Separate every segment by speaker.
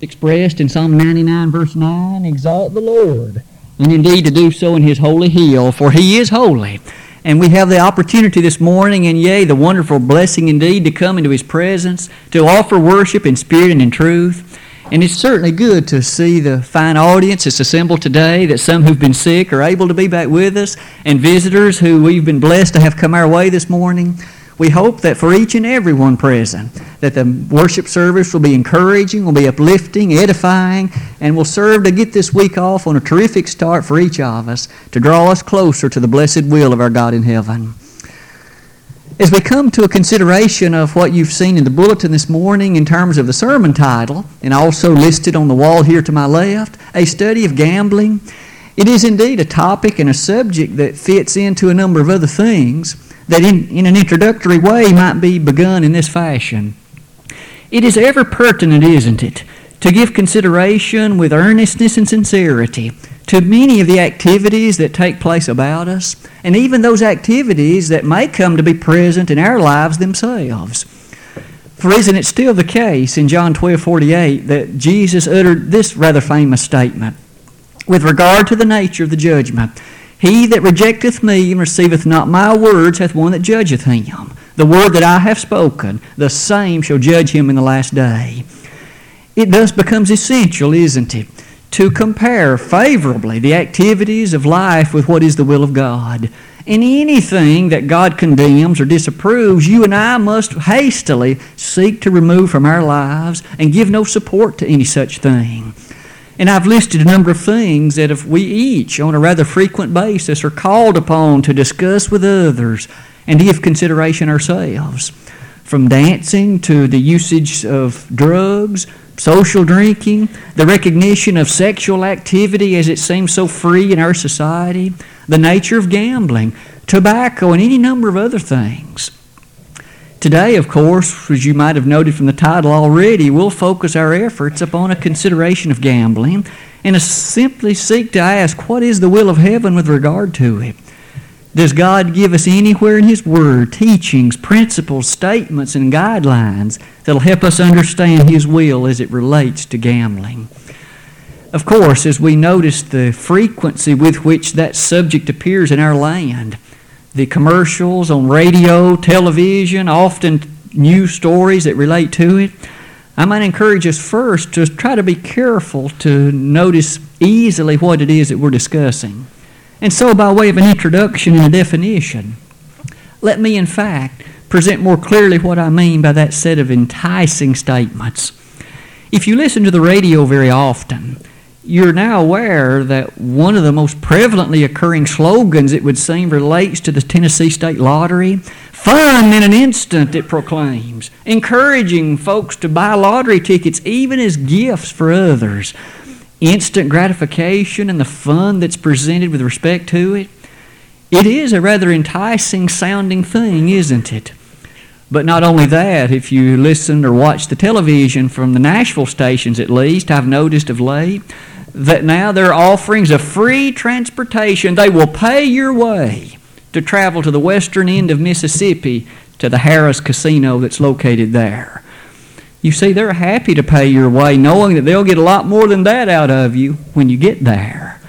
Speaker 1: expressed in Psalm 99, verse 9 Exalt the Lord, and indeed to do so in his holy hill, for he is holy. And we have the opportunity this morning, and yea, the wonderful blessing indeed, to come into his presence, to offer worship in spirit and in truth. And it's certainly good to see the fine audience that's assembled today, that some who've been sick are able to be back with us, and visitors who we've been blessed to have come our way this morning. We hope that for each and every one present, that the worship service will be encouraging, will be uplifting, edifying, and will serve to get this week off on a terrific start for each of us to draw us closer to the blessed will of our God in heaven. As we come to a consideration of what you've seen in the bulletin this morning in terms of the sermon title, and also listed on the wall here to my left, A Study of Gambling, it is indeed a topic and a subject that fits into a number of other things that in, in an introductory way might be begun in this fashion. It is ever pertinent, isn't it, to give consideration with earnestness and sincerity to many of the activities that take place about us, and even those activities that may come to be present in our lives themselves. For isn't it still the case in John 12 48 that Jesus uttered this rather famous statement with regard to the nature of the judgment? He that rejecteth me and receiveth not my words hath one that judgeth him. The word that I have spoken, the same shall judge him in the last day. It thus becomes essential, isn't it, to compare favorably the activities of life with what is the will of God. In anything that God condemns or disapproves, you and I must hastily seek to remove from our lives and give no support to any such thing. And I've listed a number of things that if we each, on a rather frequent basis, are called upon to discuss with others and give consideration ourselves. From dancing to the usage of drugs, social drinking, the recognition of sexual activity as it seems so free in our society, the nature of gambling, tobacco, and any number of other things. Today, of course, as you might have noted from the title already, we'll focus our efforts upon a consideration of gambling and simply seek to ask what is the will of heaven with regard to it. Does God give us anywhere in His Word teachings, principles, statements, and guidelines that'll help us understand His will as it relates to gambling? Of course, as we notice the frequency with which that subject appears in our land, the commercials on radio, television, often news stories that relate to it. I might encourage us first to try to be careful to notice easily what it is that we're discussing. And so, by way of an introduction and a definition, let me, in fact, present more clearly what I mean by that set of enticing statements. If you listen to the radio very often, you're now aware that one of the most prevalently occurring slogans, it would seem, relates to the Tennessee State Lottery. Fun in an instant, it proclaims, encouraging folks to buy lottery tickets even as gifts for others. Instant gratification and the fun that's presented with respect to it. It is a rather enticing sounding thing, isn't it? But not only that, if you listen or watch the television from the Nashville stations at least, I've noticed of late, that now there are offerings of free transportation. They will pay your way to travel to the western end of Mississippi to the Harrah's Casino that's located there. You see, they're happy to pay your way, knowing that they'll get a lot more than that out of you when you get there.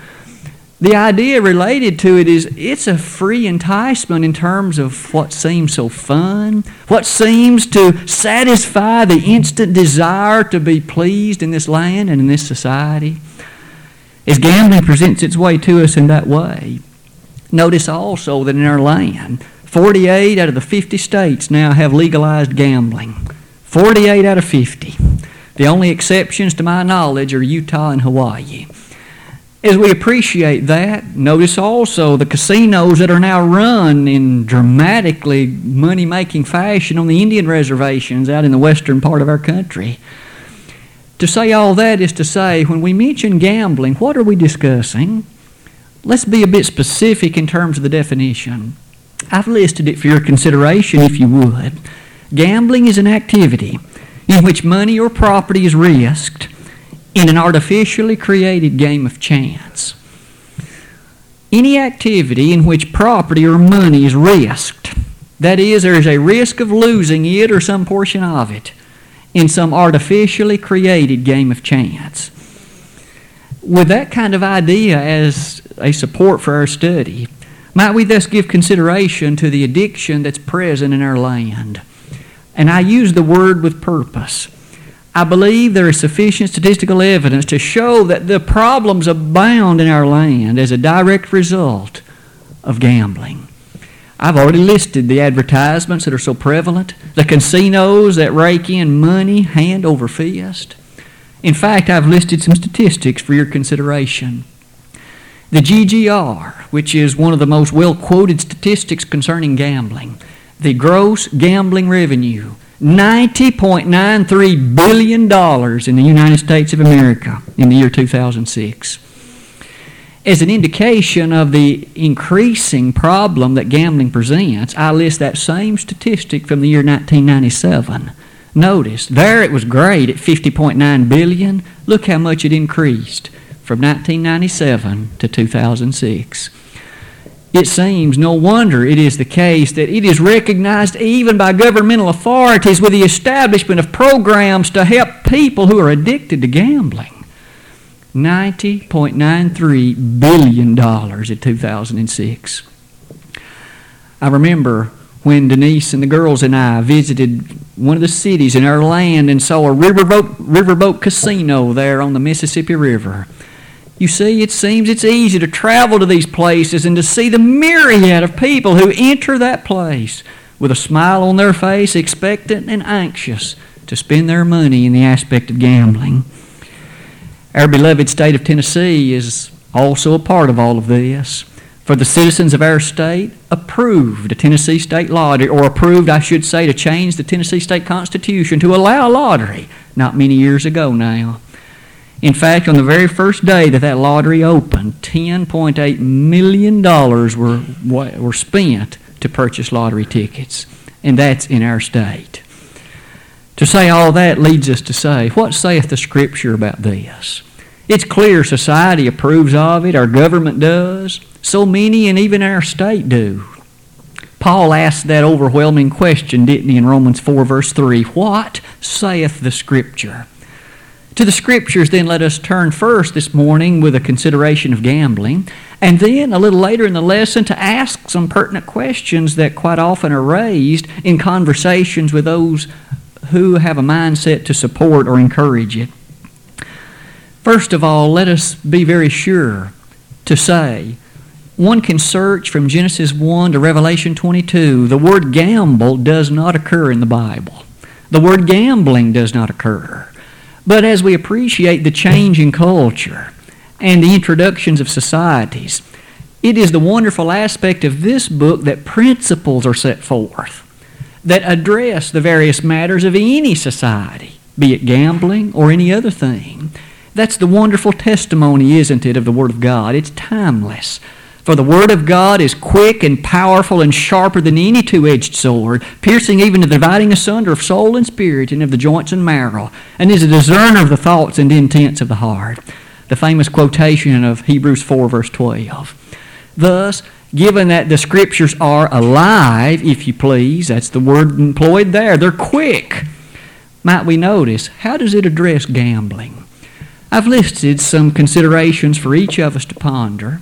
Speaker 1: The idea related to it is it's a free enticement in terms of what seems so fun, what seems to satisfy the instant desire to be pleased in this land and in this society. As gambling presents its way to us in that way, notice also that in our land, 48 out of the 50 states now have legalized gambling. 48 out of 50. The only exceptions to my knowledge are Utah and Hawaii. As we appreciate that, notice also the casinos that are now run in dramatically money making fashion on the Indian reservations out in the western part of our country. To say all that is to say, when we mention gambling, what are we discussing? Let's be a bit specific in terms of the definition. I've listed it for your consideration if you would. Gambling is an activity in which money or property is risked in an artificially created game of chance. Any activity in which property or money is risked, that is, there is a risk of losing it or some portion of it, in some artificially created game of chance. With that kind of idea as a support for our study, might we thus give consideration to the addiction that's present in our land? And I use the word with purpose. I believe there is sufficient statistical evidence to show that the problems abound in our land as a direct result of gambling. I've already listed the advertisements that are so prevalent, the casinos that rake in money hand over fist. In fact, I've listed some statistics for your consideration. The GGR, which is one of the most well quoted statistics concerning gambling, the gross gambling revenue, $90.93 billion in the United States of America in the year 2006. As an indication of the increasing problem that gambling presents, I list that same statistic from the year 1997. Notice, there it was great at 50.9 billion. Look how much it increased from 1997 to 2006. It seems no wonder it is the case that it is recognized even by governmental authorities with the establishment of programs to help people who are addicted to gambling. $90.93 billion in 2006. I remember when Denise and the girls and I visited one of the cities in our land and saw a riverboat, riverboat casino there on the Mississippi River. You see, it seems it's easy to travel to these places and to see the myriad of people who enter that place with a smile on their face, expectant and anxious to spend their money in the aspect of gambling. Our beloved state of Tennessee is also a part of all of this. For the citizens of our state approved a Tennessee state lottery, or approved, I should say, to change the Tennessee state constitution to allow a lottery not many years ago now. In fact, on the very first day that that lottery opened, $10.8 million were, were spent to purchase lottery tickets, and that's in our state. To say all that leads us to say, What saith the Scripture about this? It's clear society approves of it, our government does, so many and even our state do. Paul asked that overwhelming question, didn't he, in Romans 4, verse 3 What saith the Scripture? To the Scriptures, then, let us turn first this morning with a consideration of gambling, and then a little later in the lesson to ask some pertinent questions that quite often are raised in conversations with those who have a mindset to support or encourage it. First of all, let us be very sure to say one can search from Genesis 1 to Revelation 22. The word gamble does not occur in the Bible. The word gambling does not occur. But as we appreciate the change in culture and the introductions of societies, it is the wonderful aspect of this book that principles are set forth that address the various matters of any society, be it gambling or any other thing. That's the wonderful testimony, isn't it, of the Word of God? It's timeless. For the Word of God is quick and powerful and sharper than any two edged sword, piercing even to the dividing asunder of soul and spirit and of the joints and marrow, and is a discerner of the thoughts and intents of the heart. The famous quotation of Hebrews 4, verse 12. Thus, given that the Scriptures are alive, if you please, that's the word employed there, they're quick. Might we notice, how does it address gambling? I've listed some considerations for each of us to ponder.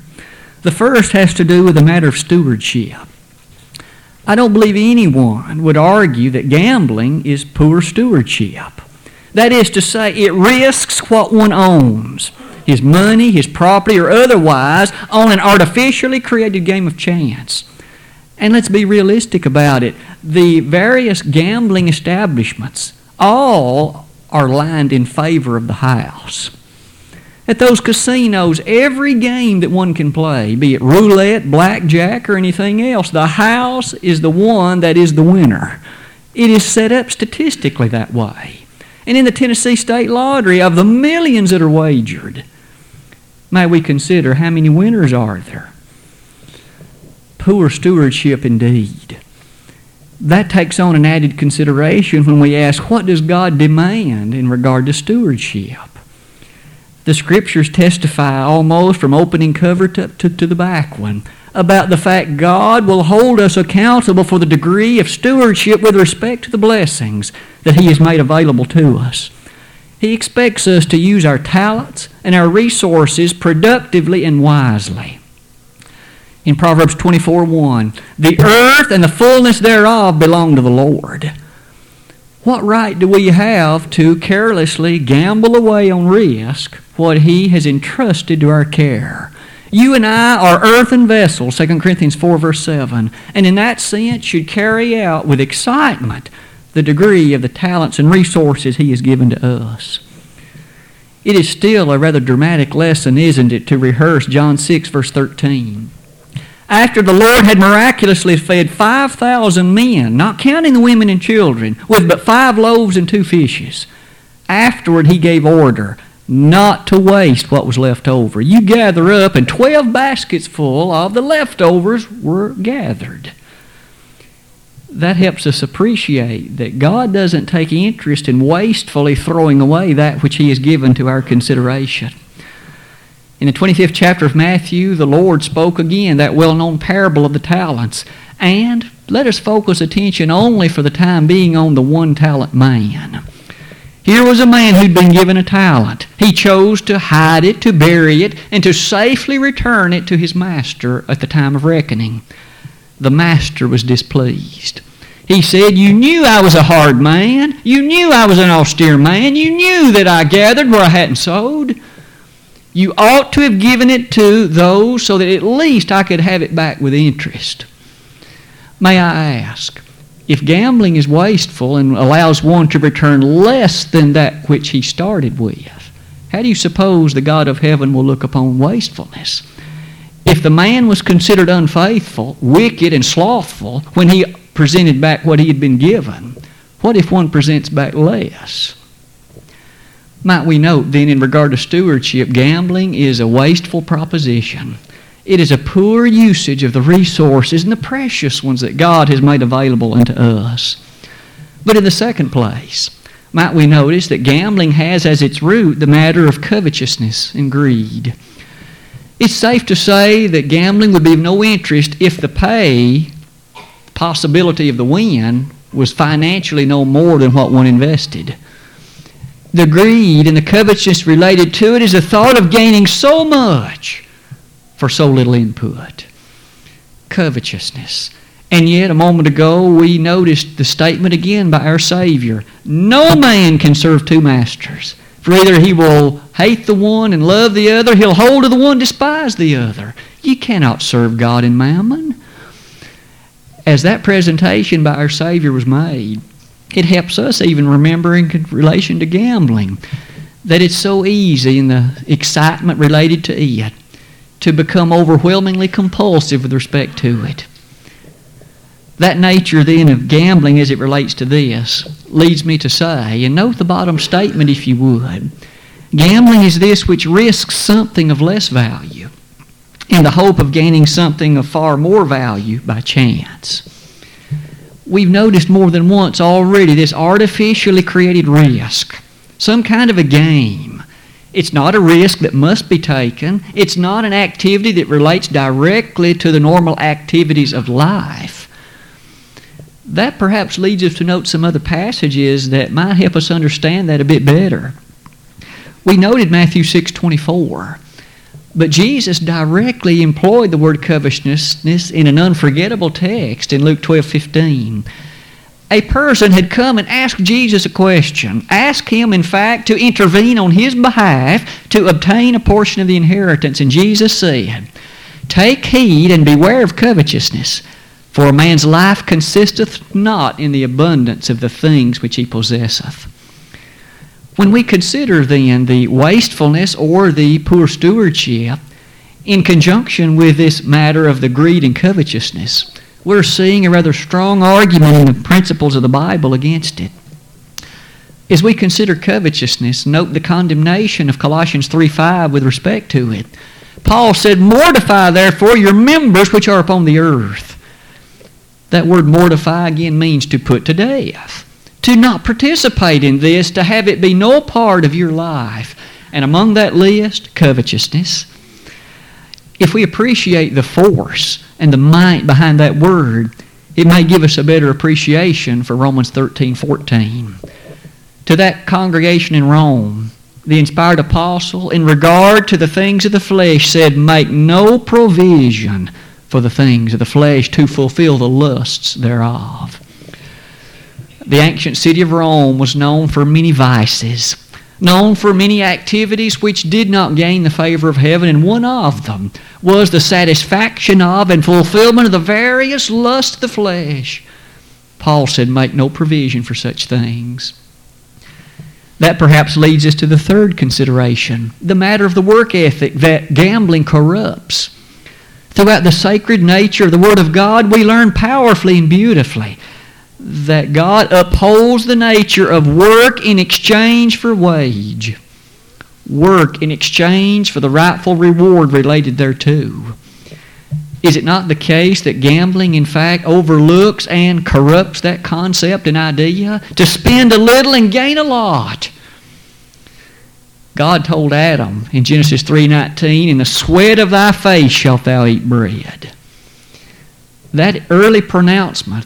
Speaker 1: The first has to do with the matter of stewardship. I don't believe anyone would argue that gambling is poor stewardship. That is to say, it risks what one owns his money, his property, or otherwise on an artificially created game of chance. And let's be realistic about it. The various gambling establishments all are lined in favor of the house. At those casinos, every game that one can play, be it roulette, blackjack, or anything else, the house is the one that is the winner. It is set up statistically that way. And in the Tennessee State Lottery, of the millions that are wagered, may we consider how many winners are there? Poor stewardship indeed. That takes on an added consideration when we ask, what does God demand in regard to stewardship? The scriptures testify almost from opening cover to, to, to the back one about the fact God will hold us accountable for the degree of stewardship with respect to the blessings that He has made available to us. He expects us to use our talents and our resources productively and wisely. In Proverbs 24 1, the earth and the fullness thereof belong to the Lord. What right do we have to carelessly gamble away on risk what He has entrusted to our care? You and I are earthen vessels, 2 Corinthians 4, verse 7, and in that sense should carry out with excitement the degree of the talents and resources He has given to us. It is still a rather dramatic lesson, isn't it, to rehearse John 6, verse 13. After the Lord had miraculously fed 5,000 men, not counting the women and children, with but five loaves and two fishes, afterward he gave order not to waste what was left over. You gather up, and 12 baskets full of the leftovers were gathered that helps us appreciate that God doesn't take interest in wastefully throwing away that which He has given to our consideration. In the 25th chapter of Matthew, the Lord spoke again that well known parable of the talents. And let us focus attention only for the time being on the one talent man. Here was a man who'd been given a talent. He chose to hide it, to bury it, and to safely return it to his master at the time of reckoning. The master was displeased. He said, You knew I was a hard man. You knew I was an austere man. You knew that I gathered where I hadn't sowed. You ought to have given it to those so that at least I could have it back with interest. May I ask, if gambling is wasteful and allows one to return less than that which he started with, how do you suppose the God of heaven will look upon wastefulness? If the man was considered unfaithful, wicked, and slothful when he presented back what he had been given, what if one presents back less? Might we note then, in regard to stewardship, gambling is a wasteful proposition. It is a poor usage of the resources and the precious ones that God has made available unto us. But in the second place, might we notice that gambling has as its root the matter of covetousness and greed. It's safe to say that gambling would be of no interest if the pay possibility of the win was financially no more than what one invested. The greed and the covetousness related to it is the thought of gaining so much for so little input. Covetousness. And yet, a moment ago, we noticed the statement again by our Savior No man can serve two masters. For either he will hate the one and love the other, he'll hold to the one, despise the other. You cannot serve God and mammon as that presentation by our Savior was made, it helps us even remember in relation to gambling that it's so easy in the excitement related to it to become overwhelmingly compulsive with respect to it. That nature then of gambling as it relates to this leads me to say, and note the bottom statement if you would. Gambling is this which risks something of less value in the hope of gaining something of far more value by chance. We've noticed more than once already this artificially created risk, some kind of a game. It's not a risk that must be taken. It's not an activity that relates directly to the normal activities of life. That perhaps leads us to note some other passages that might help us understand that a bit better. We noted Matthew 6:24. But Jesus directly employed the word covetousness in an unforgettable text in Luke 12 15. A person had come and asked Jesus a question, asked him, in fact, to intervene on his behalf to obtain a portion of the inheritance. And Jesus said, Take heed and beware of covetousness, for a man's life consisteth not in the abundance of the things which he possesseth. When we consider then the wastefulness or the poor stewardship in conjunction with this matter of the greed and covetousness, we're seeing a rather strong argument in the principles of the Bible against it. As we consider covetousness, note the condemnation of Colossians 3:5 with respect to it. Paul said, Mortify therefore your members which are upon the earth. That word mortify again means to put to death to not participate in this, to have it be no part of your life. And among that list, covetousness. If we appreciate the force and the might behind that word, it may give us a better appreciation for Romans 13 14. To that congregation in Rome, the inspired apostle, in regard to the things of the flesh, said, Make no provision for the things of the flesh to fulfill the lusts thereof. The ancient city of Rome was known for many vices, known for many activities which did not gain the favor of heaven, and one of them was the satisfaction of and fulfillment of the various lusts of the flesh. Paul said, Make no provision for such things. That perhaps leads us to the third consideration the matter of the work ethic that gambling corrupts. Throughout the sacred nature of the Word of God, we learn powerfully and beautifully that God upholds the nature of work in exchange for wage. Work in exchange for the rightful reward related thereto. Is it not the case that gambling, in fact, overlooks and corrupts that concept and idea? To spend a little and gain a lot. God told Adam in Genesis 3:19, "In the sweat of thy face shalt thou eat bread." That early pronouncement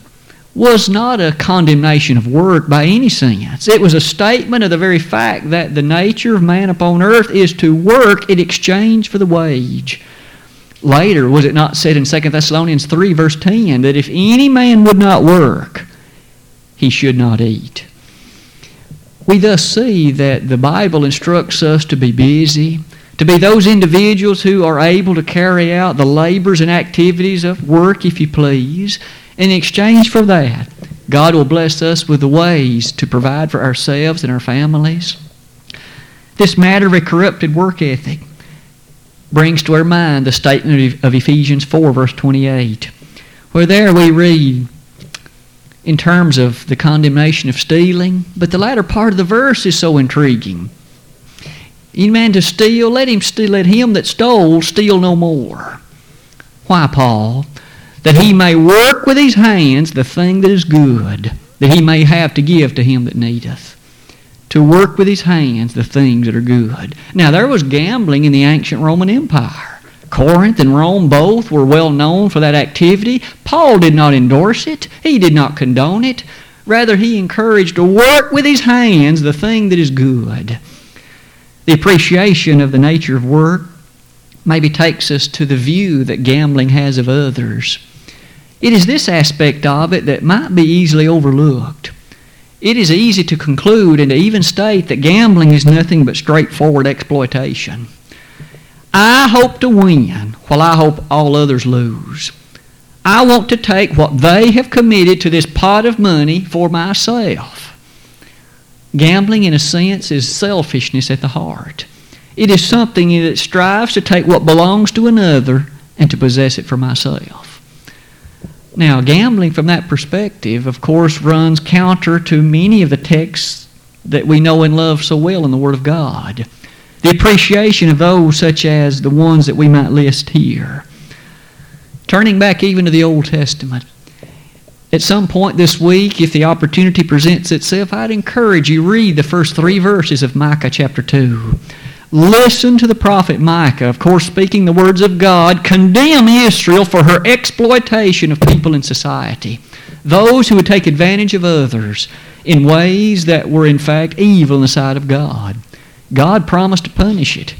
Speaker 1: was not a condemnation of work by any sense. It was a statement of the very fact that the nature of man upon earth is to work in exchange for the wage. Later, was it not said in 2 Thessalonians 3, verse 10, that if any man would not work, he should not eat? We thus see that the Bible instructs us to be busy, to be those individuals who are able to carry out the labors and activities of work, if you please. In exchange for that, God will bless us with the ways to provide for ourselves and our families. This matter of a corrupted work ethic brings to our mind the statement of Ephesians 4, verse 28, where there we read, in terms of the condemnation of stealing, but the latter part of the verse is so intriguing. Any man to steal, let him steal, let him that stole steal no more. Why, Paul? That he may work with his hands the thing that is good, that he may have to give to him that needeth. To work with his hands the things that are good. Now, there was gambling in the ancient Roman Empire. Corinth and Rome both were well known for that activity. Paul did not endorse it, he did not condone it. Rather, he encouraged to work with his hands the thing that is good. The appreciation of the nature of work maybe takes us to the view that gambling has of others. It is this aspect of it that might be easily overlooked. It is easy to conclude and to even state that gambling is nothing but straightforward exploitation. I hope to win while I hope all others lose. I want to take what they have committed to this pot of money for myself. Gambling, in a sense, is selfishness at the heart. It is something that strives to take what belongs to another and to possess it for myself. Now, gambling from that perspective, of course, runs counter to many of the texts that we know and love so well in the Word of God the appreciation of those such as the ones that we might list here. Turning back even to the Old Testament, at some point this week, if the opportunity presents itself, I'd encourage you read the first three verses of Micah chapter 2. Listen to the prophet Micah, of course, speaking the words of God, condemn Israel for her exploitation of people in society, those who would take advantage of others in ways that were in fact evil in the sight of God. God promised to punish it,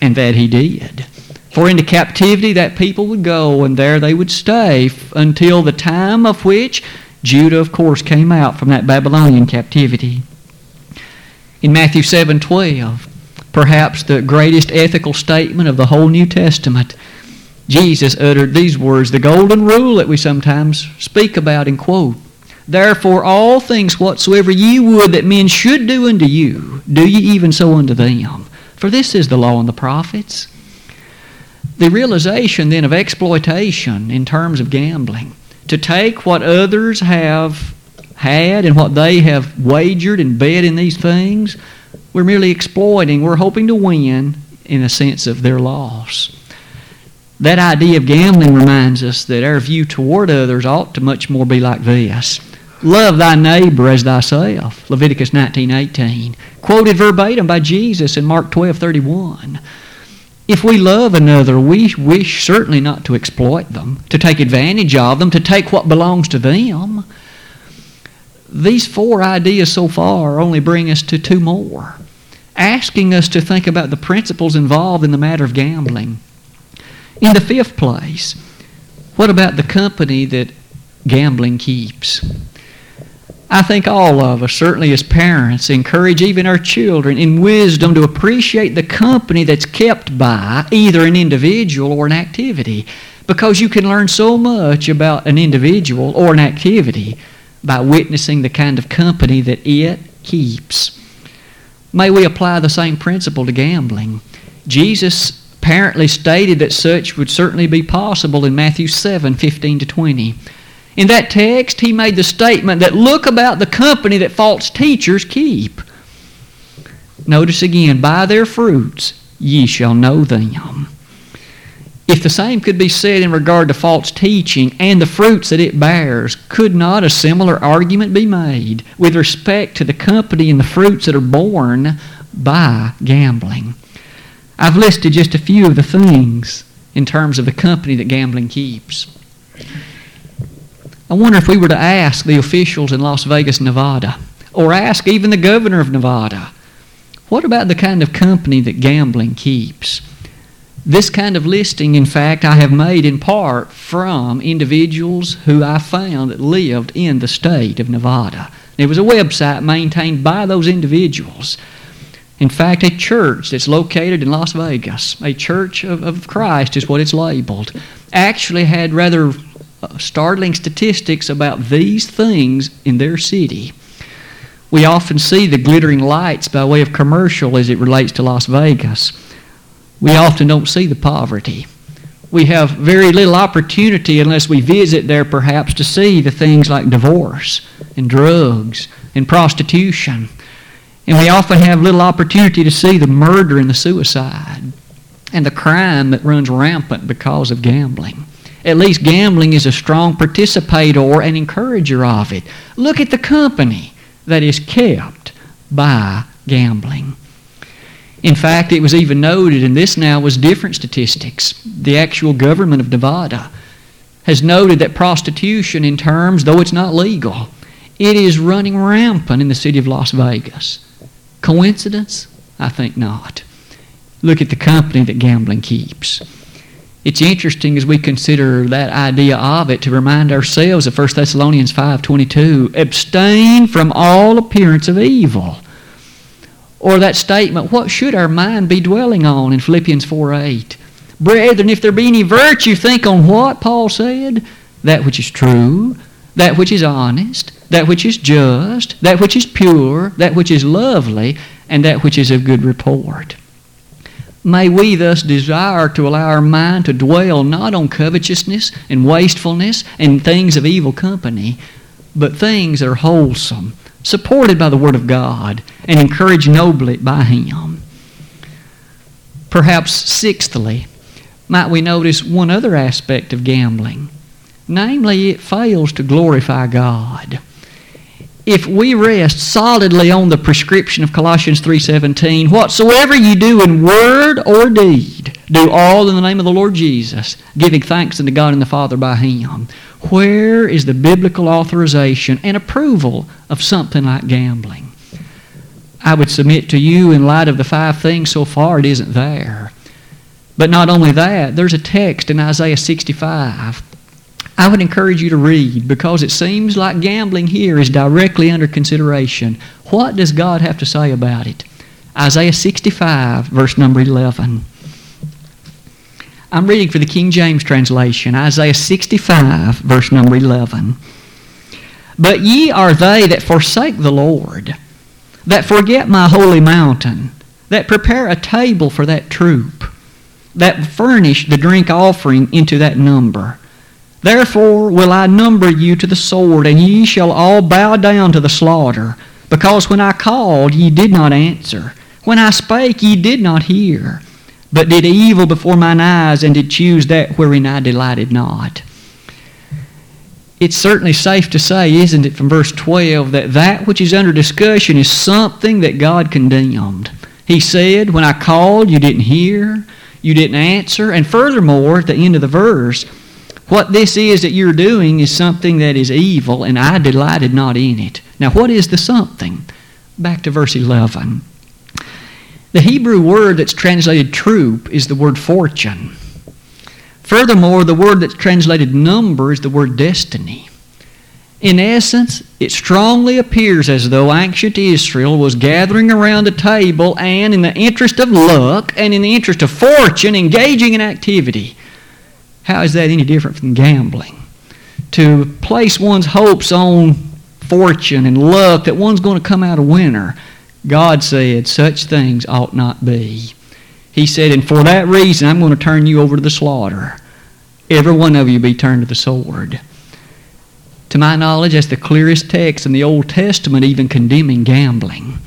Speaker 1: and that He did. For into captivity that people would go, and there they would stay until the time of which Judah, of course, came out from that Babylonian captivity. In Matthew 7 12, perhaps the greatest ethical statement of the whole New Testament, Jesus uttered these words, the golden rule that we sometimes speak about and quote. Therefore, all things whatsoever ye would that men should do unto you, do ye even so unto them. For this is the law and the prophets. The realization then of exploitation in terms of gambling, to take what others have had and what they have wagered and bet in these things, we're merely exploiting. We're hoping to win in a sense of their loss. That idea of gambling reminds us that our view toward others ought to much more be like this. Love thy neighbor as thyself. Leviticus 19:18. Quoted verbatim by Jesus in Mark 12:31. If we love another, we wish certainly not to exploit them, to take advantage of them, to take what belongs to them. These four ideas so far only bring us to two more, asking us to think about the principles involved in the matter of gambling. In the fifth place, what about the company that gambling keeps? I think all of us, certainly as parents, encourage even our children in wisdom to appreciate the company that's kept by either an individual or an activity because you can learn so much about an individual or an activity by witnessing the kind of company that it keeps. May we apply the same principle to gambling. Jesus apparently stated that such would certainly be possible in Matthew 7 15 to 20. In that text, he made the statement that look about the company that false teachers keep. Notice again, by their fruits ye shall know them. If the same could be said in regard to false teaching and the fruits that it bears, could not a similar argument be made with respect to the company and the fruits that are borne by gambling? I've listed just a few of the things in terms of the company that gambling keeps. I wonder if we were to ask the officials in Las Vegas, Nevada, or ask even the governor of Nevada, what about the kind of company that gambling keeps? This kind of listing, in fact, I have made in part from individuals who I found that lived in the state of Nevada. It was a website maintained by those individuals. In fact, a church that's located in Las Vegas, a church of, of Christ is what it's labeled, actually had rather uh, startling statistics about these things in their city. We often see the glittering lights by way of commercial as it relates to Las Vegas. We often don't see the poverty. We have very little opportunity unless we visit there perhaps to see the things like divorce and drugs and prostitution. And we often have little opportunity to see the murder and the suicide and the crime that runs rampant because of gambling. At least gambling is a strong participator and encourager of it. Look at the company that is kept by gambling. In fact, it was even noted, and this now was different statistics. The actual government of Nevada has noted that prostitution, in terms, though it's not legal, it is running rampant in the city of Las Vegas. Coincidence? I think not. Look at the company that gambling keeps. It's interesting as we consider that idea of it to remind ourselves of 1 Thessalonians 5:22, abstain from all appearance of evil. Or that statement, what should our mind be dwelling on in Philippians 4 8? Brethren, if there be any virtue, think on what Paul said, that which is true, that which is honest, that which is just, that which is pure, that which is lovely, and that which is of good report. May we thus desire to allow our mind to dwell not on covetousness and wastefulness and things of evil company, but things that are wholesome, supported by the Word of God, and encouraged nobly by Him. Perhaps, sixthly, might we notice one other aspect of gambling, namely, it fails to glorify God if we rest solidly on the prescription of Colossians 3:17, whatsoever you do in word or deed, do all in the name of the Lord Jesus, giving thanks unto God and the Father by him. Where is the biblical authorization and approval of something like gambling? I would submit to you in light of the five things so far it isn't there. But not only that, there's a text in Isaiah 65 I would encourage you to read because it seems like gambling here is directly under consideration. What does God have to say about it? Isaiah 65, verse number 11. I'm reading for the King James translation, Isaiah 65, verse number 11. But ye are they that forsake the Lord, that forget my holy mountain, that prepare a table for that troop, that furnish the drink offering into that number Therefore will I number you to the sword, and ye shall all bow down to the slaughter. Because when I called, ye did not answer. When I spake, ye did not hear. But did evil before mine eyes, and did choose that wherein I delighted not. It's certainly safe to say, isn't it, from verse 12, that that which is under discussion is something that God condemned. He said, When I called, you didn't hear. You didn't answer. And furthermore, at the end of the verse, what this is that you're doing is something that is evil, and I delighted not in it. Now, what is the something? Back to verse 11. The Hebrew word that's translated troop is the word fortune. Furthermore, the word that's translated number is the word destiny. In essence, it strongly appears as though ancient Israel was gathering around a table and, in the interest of luck and in the interest of fortune, engaging in activity. How is that any different from gambling? To place one's hopes on fortune and luck that one's going to come out a winner. God said such things ought not be. He said, and for that reason I'm going to turn you over to the slaughter. Every one of you be turned to the sword. To my knowledge, that's the clearest text in the Old Testament even condemning gambling.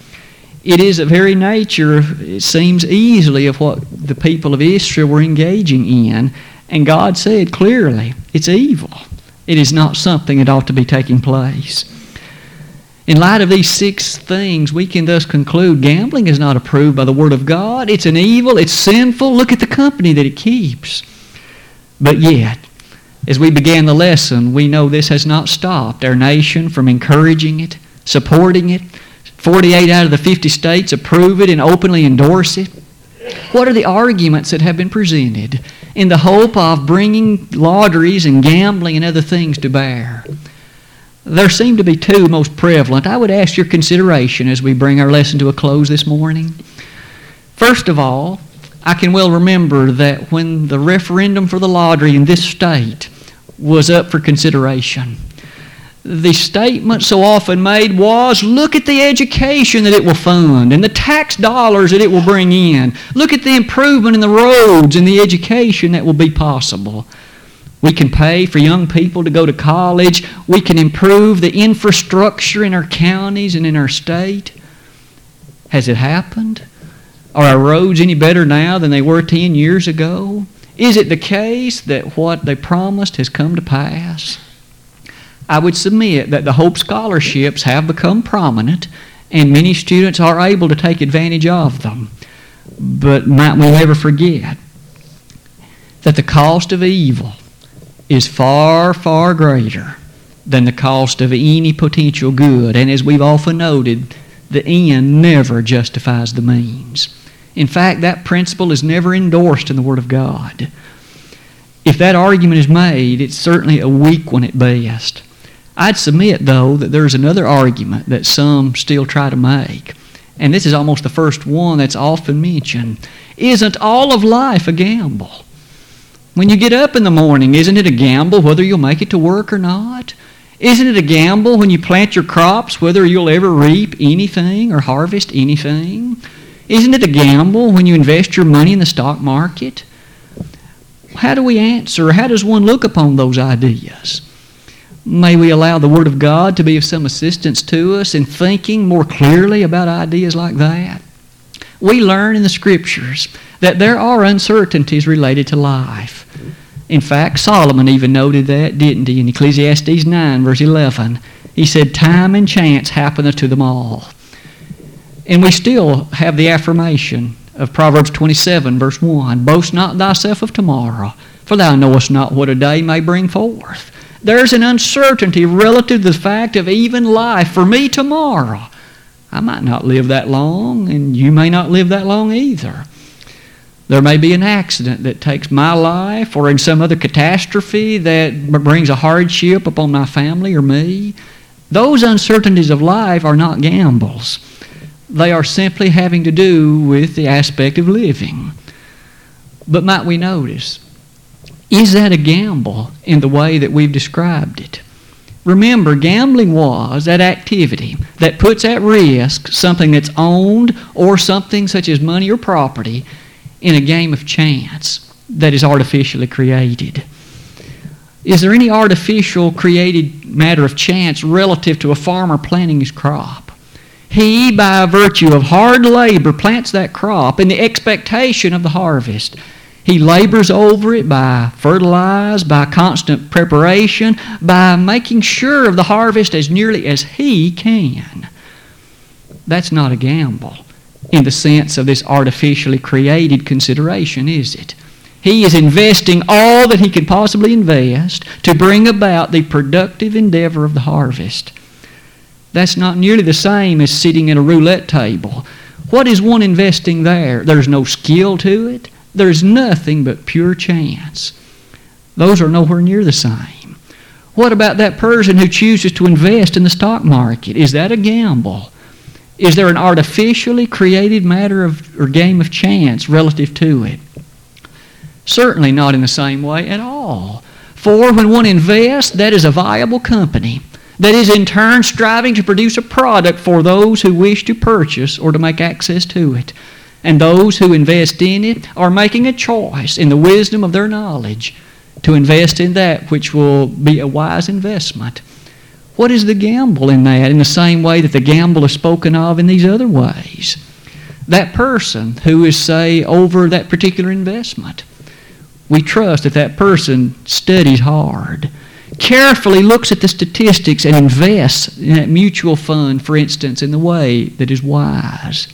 Speaker 1: It is the very nature, it seems easily, of what the people of Israel were engaging in. And God said clearly, it's evil. It is not something that ought to be taking place. In light of these six things, we can thus conclude gambling is not approved by the Word of God. It's an evil, it's sinful. Look at the company that it keeps. But yet, as we began the lesson, we know this has not stopped our nation from encouraging it, supporting it. 48 out of the 50 states approve it and openly endorse it. What are the arguments that have been presented in the hope of bringing lotteries and gambling and other things to bear? There seem to be two most prevalent. I would ask your consideration as we bring our lesson to a close this morning. First of all, I can well remember that when the referendum for the lottery in this state was up for consideration, the statement so often made was look at the education that it will fund and the tax dollars that it will bring in. Look at the improvement in the roads and the education that will be possible. We can pay for young people to go to college. We can improve the infrastructure in our counties and in our state. Has it happened? Are our roads any better now than they were 10 years ago? Is it the case that what they promised has come to pass? I would submit that the Hope Scholarships have become prominent and many students are able to take advantage of them. But might we never forget that the cost of evil is far, far greater than the cost of any potential good. And as we've often noted, the end never justifies the means. In fact, that principle is never endorsed in the Word of God. If that argument is made, it's certainly a weak one at best. I'd submit, though, that there's another argument that some still try to make, and this is almost the first one that's often mentioned. Isn't all of life a gamble? When you get up in the morning, isn't it a gamble whether you'll make it to work or not? Isn't it a gamble when you plant your crops whether you'll ever reap anything or harvest anything? Isn't it a gamble when you invest your money in the stock market? How do we answer? How does one look upon those ideas? May we allow the Word of God to be of some assistance to us in thinking more clearly about ideas like that. We learn in the Scriptures that there are uncertainties related to life. In fact, Solomon even noted that, didn't he, in Ecclesiastes 9, verse 11? He said, Time and chance happeneth to them all. And we still have the affirmation of Proverbs 27, verse 1 Boast not thyself of tomorrow, for thou knowest not what a day may bring forth. There's an uncertainty relative to the fact of even life. For me, tomorrow, I might not live that long, and you may not live that long either. There may be an accident that takes my life, or in some other catastrophe that brings a hardship upon my family or me. Those uncertainties of life are not gambles. They are simply having to do with the aspect of living. But might we notice is that a gamble in the way that we've described it? Remember, gambling was that activity that puts at risk something that's owned or something such as money or property in a game of chance that is artificially created. Is there any artificial created matter of chance relative to a farmer planting his crop? He, by virtue of hard labor, plants that crop in the expectation of the harvest. He labors over it by fertilize, by constant preparation, by making sure of the harvest as nearly as he can. That's not a gamble. In the sense of this artificially created consideration, is it? He is investing all that he could possibly invest to bring about the productive endeavor of the harvest. That's not nearly the same as sitting at a roulette table. What is one investing there? There's no skill to it. There's nothing but pure chance. Those are nowhere near the same. What about that person who chooses to invest in the stock market? Is that a gamble? Is there an artificially created matter of or game of chance relative to it? Certainly not in the same way at all. For when one invests, that is a viable company that is in turn striving to produce a product for those who wish to purchase or to make access to it. And those who invest in it are making a choice in the wisdom of their knowledge to invest in that which will be a wise investment. What is the gamble in that? In the same way that the gamble is spoken of in these other ways. That person who is, say, over that particular investment, we trust that that person studies hard carefully looks at the statistics and invests in that mutual fund, for instance, in the way that is wise.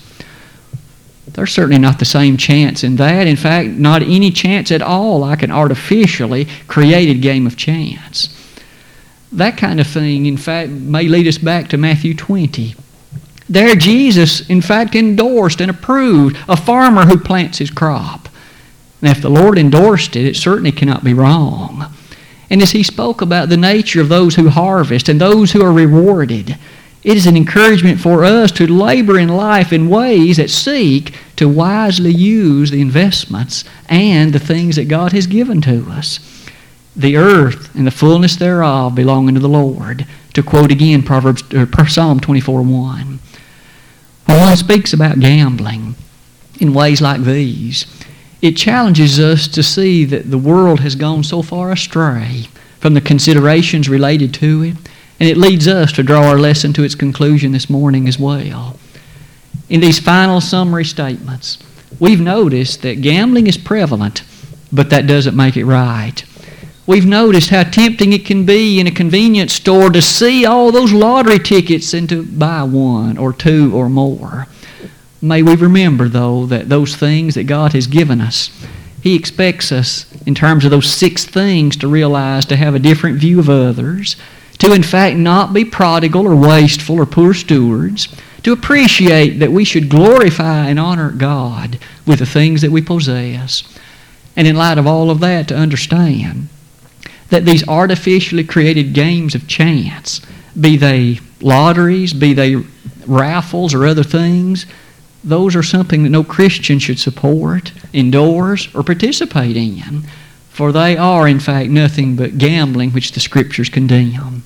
Speaker 1: There's certainly not the same chance in that. In fact, not any chance at all like an artificially created game of chance. That kind of thing, in fact, may lead us back to Matthew 20. There, Jesus, in fact, endorsed and approved a farmer who plants his crop. Now, if the Lord endorsed it, it certainly cannot be wrong. And as he spoke about the nature of those who harvest and those who are rewarded, it is an encouragement for us to labor in life in ways that seek to wisely use the investments and the things that God has given to us. The earth and the fullness thereof belong unto the Lord. To quote again Proverbs, or Psalm 24 1. When one speaks about gambling in ways like these, it challenges us to see that the world has gone so far astray from the considerations related to it, and it leads us to draw our lesson to its conclusion this morning as well. In these final summary statements, we've noticed that gambling is prevalent, but that doesn't make it right. We've noticed how tempting it can be in a convenience store to see all those lottery tickets and to buy one or two or more. May we remember, though, that those things that God has given us, He expects us, in terms of those six things, to realize to have a different view of others, to in fact not be prodigal or wasteful or poor stewards, to appreciate that we should glorify and honor God with the things that we possess. And in light of all of that, to understand that these artificially created games of chance, be they lotteries, be they raffles or other things, those are something that no Christian should support, endorse, or participate in, for they are, in fact, nothing but gambling which the Scriptures condemn.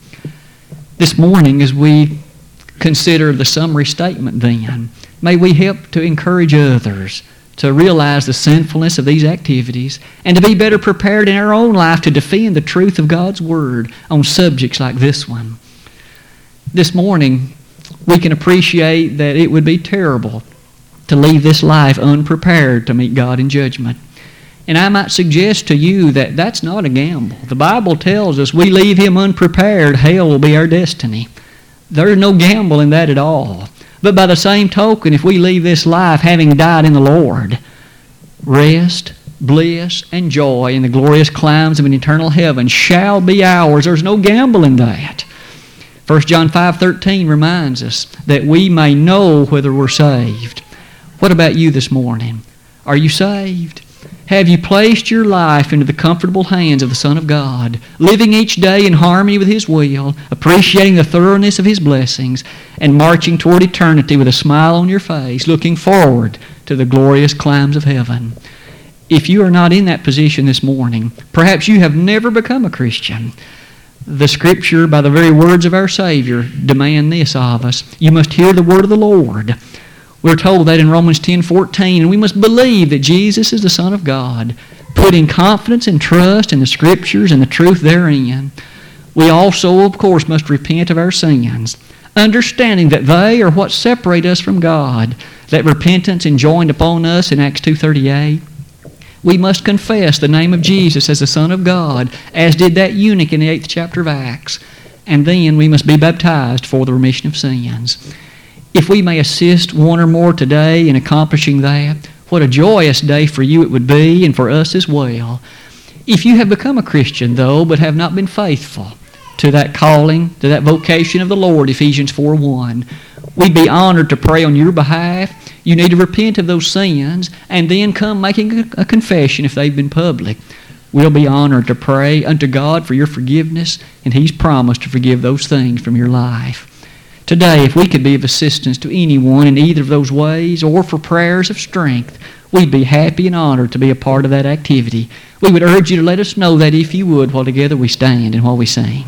Speaker 1: This morning, as we consider the summary statement, then, may we help to encourage others to realize the sinfulness of these activities and to be better prepared in our own life to defend the truth of God's Word on subjects like this one. This morning, we can appreciate that it would be terrible to leave this life unprepared to meet God in judgment. And I might suggest to you that that's not a gamble. The Bible tells us we leave Him unprepared, hell will be our destiny. There's no gamble in that at all. But by the same token, if we leave this life having died in the Lord, rest, bliss, and joy in the glorious climes of an eternal heaven shall be ours. There's no gamble in that. 1 John 5.13 reminds us that we may know whether we're saved. What about you this morning? Are you saved? Have you placed your life into the comfortable hands of the Son of God, living each day in harmony with His will, appreciating the thoroughness of His blessings, and marching toward eternity with a smile on your face, looking forward to the glorious climes of heaven? If you are not in that position this morning, perhaps you have never become a Christian. The Scripture, by the very words of our Savior, demand this of us. You must hear the word of the Lord. We're told that in Romans 10:14, and we must believe that Jesus is the Son of God, putting confidence and trust in the Scriptures and the truth therein. We also, of course, must repent of our sins, understanding that they are what separate us from God, that repentance enjoined upon us in Acts 2.38. We must confess the name of Jesus as the Son of God, as did that eunuch in the 8th chapter of Acts. And then we must be baptized for the remission of sins. If we may assist one or more today in accomplishing that, what a joyous day for you it would be and for us as well. If you have become a Christian, though, but have not been faithful to that calling, to that vocation of the Lord, Ephesians 4 1, we'd be honored to pray on your behalf. You need to repent of those sins and then come making a confession if they've been public. We'll be honored to pray unto God for your forgiveness, and He's promised to forgive those things from your life. Today, if we could be of assistance to anyone in either of those ways or for prayers of strength, we'd be happy and honored to be a part of that activity. We would urge you to let us know that if you would while together we stand and while we sing.